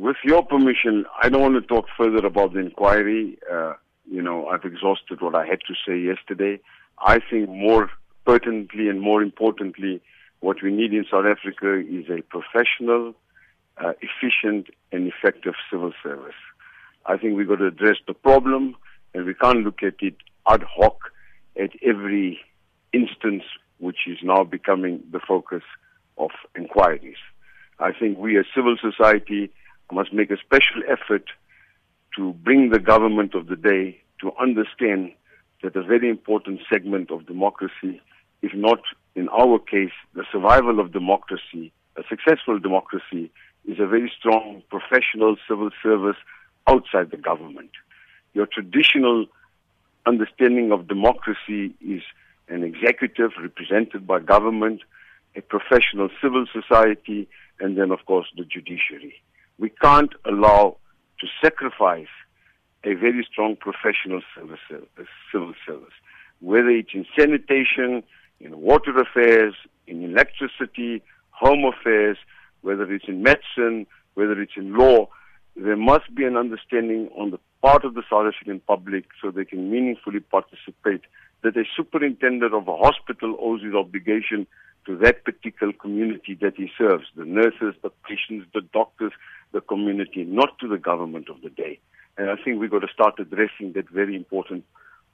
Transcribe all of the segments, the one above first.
With your permission, I don't want to talk further about the inquiry. Uh, you know, I've exhausted what I had to say yesterday. I think more pertinently and more importantly, what we need in South Africa is a professional, uh, efficient, and effective civil service. I think we've got to address the problem, and we can't look at it ad hoc at every instance, which is now becoming the focus of inquiries. I think we as civil society must make a special effort to bring the government of the day to understand that a very important segment of democracy, if not in our case, the survival of democracy, a successful democracy, is a very strong professional civil service outside the government. Your traditional understanding of democracy is an executive represented by government, a professional civil society, and then, of course, the judiciary. We can't allow to sacrifice a very strong professional service, uh, civil service, whether it's in sanitation, in water affairs, in electricity, home affairs, whether it's in medicine, whether it's in law, there must be an understanding on the part of the South African public so they can meaningfully participate that a superintendent of a hospital owes his obligation to that particular community that he serves, the nurses, the patients, the doctors, the community, not to the government of the day. And I think we've got to start addressing that very important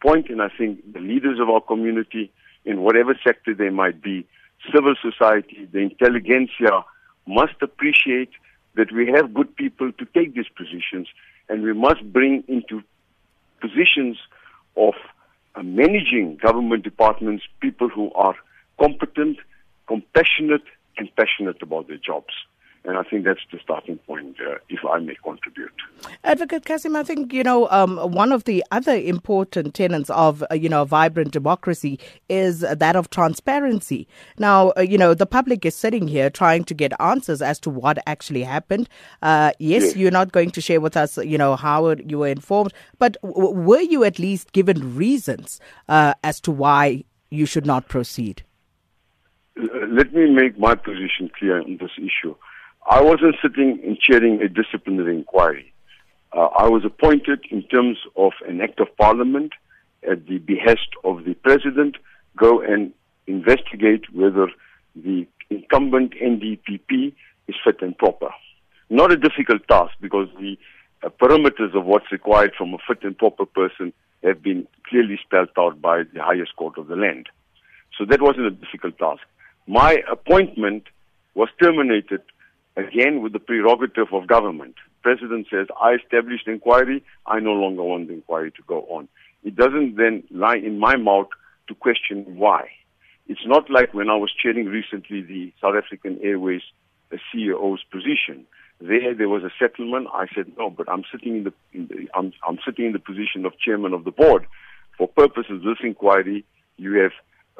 point. And I think the leaders of our community, in whatever sector they might be, civil society, the intelligentsia, must appreciate that we have good people to take these positions, and we must bring into positions of uh, managing government departments people who are competent, compassionate, and passionate about their jobs. And I think that's the starting point, uh, if I may contribute. Advocate Kasim, I think, you know, um, one of the other important tenets of, uh, you know, a vibrant democracy is that of transparency. Now, uh, you know, the public is sitting here trying to get answers as to what actually happened. Uh, yes, yes, you're not going to share with us, you know, how you were informed, but w- were you at least given reasons uh, as to why you should not proceed? Let me make my position clear on this issue. I wasn't sitting and chairing a disciplinary inquiry. Uh, I was appointed in terms of an act of parliament at the behest of the president, go and investigate whether the incumbent NDPP is fit and proper. Not a difficult task because the uh, parameters of what's required from a fit and proper person have been clearly spelled out by the highest court of the land. So that wasn't a difficult task. My appointment was terminated again with the prerogative of government. President says, I established inquiry, I no longer want the inquiry to go on. It doesn't then lie in my mouth to question why. It's not like when I was chairing recently the South African Airways CEO's position. There, there was a settlement. I said no, but I'm sitting in the, in the I'm, I'm sitting in the position of chairman of the board. For purposes of this inquiry, you have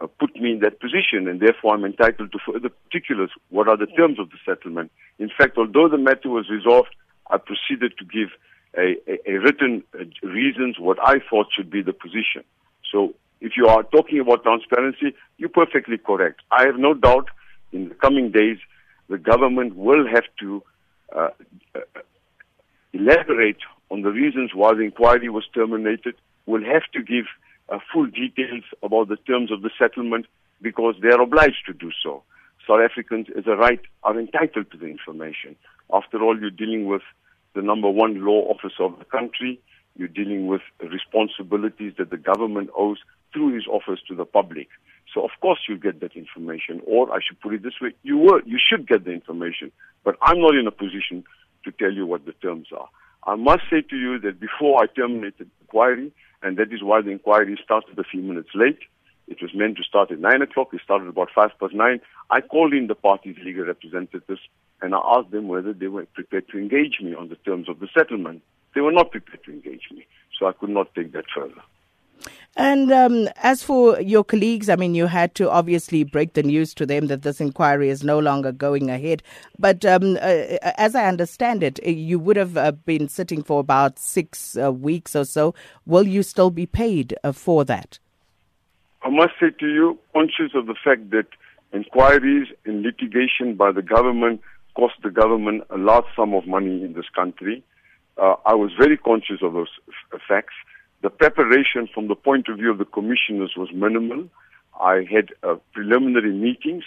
uh, put me in that position, and therefore I'm entitled to further particulars. What are the terms of the settlement? In fact, although the matter was resolved, I proceeded to give a, a, a written uh, reasons what I thought should be the position. So, if you are talking about transparency, you're perfectly correct. I have no doubt in the coming days the government will have to uh, uh, elaborate on the reasons why the inquiry was terminated. Will have to give uh, full details about the terms of the settlement because they are obliged to do so. South Africans, as a right, are entitled to the information. After all, you're dealing with the number one law officer of the country. You're dealing with responsibilities that the government owes through his office to the public. So of course you get that information, or I should put it this way, you will, you should get the information. But I'm not in a position to tell you what the terms are. I must say to you that before I terminated the inquiry, and that is why the inquiry started a few minutes late. It was meant to start at 9 o'clock. It started about 5 past 9. I called in the party's legal representatives and I asked them whether they were prepared to engage me on the terms of the settlement. They were not prepared to engage me, so I could not take that further. And um, as for your colleagues, I mean, you had to obviously break the news to them that this inquiry is no longer going ahead. But um, uh, as I understand it, uh, you would have uh, been sitting for about six uh, weeks or so. Will you still be paid uh, for that? I must say to you, conscious of the fact that inquiries and litigation by the government cost the government a large sum of money in this country. Uh, I was very conscious of those facts. The preparation from the point of view of the commissioners was minimal. I had uh, preliminary meetings,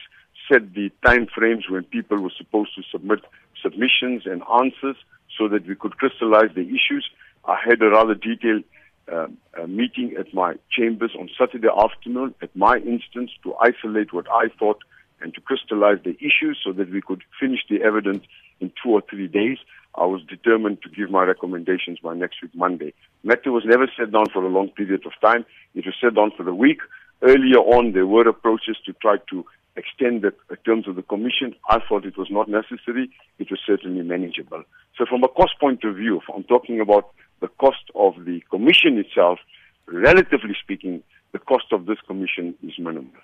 set the time frames when people were supposed to submit submissions and answers so that we could crystallize the issues. I had a rather detailed uh, meeting at my chambers on Saturday afternoon at my instance to isolate what I thought and to crystallize the issues so that we could finish the evidence in two or three days. I was determined to give my recommendations by next week, Monday. Matter was never set down for a long period of time. It was set down for the week. Earlier on, there were approaches to try to extend the terms of the commission. I thought it was not necessary. It was certainly manageable. So from a cost point of view, I'm talking about the cost of the commission itself, relatively speaking, the cost of this commission is minimal.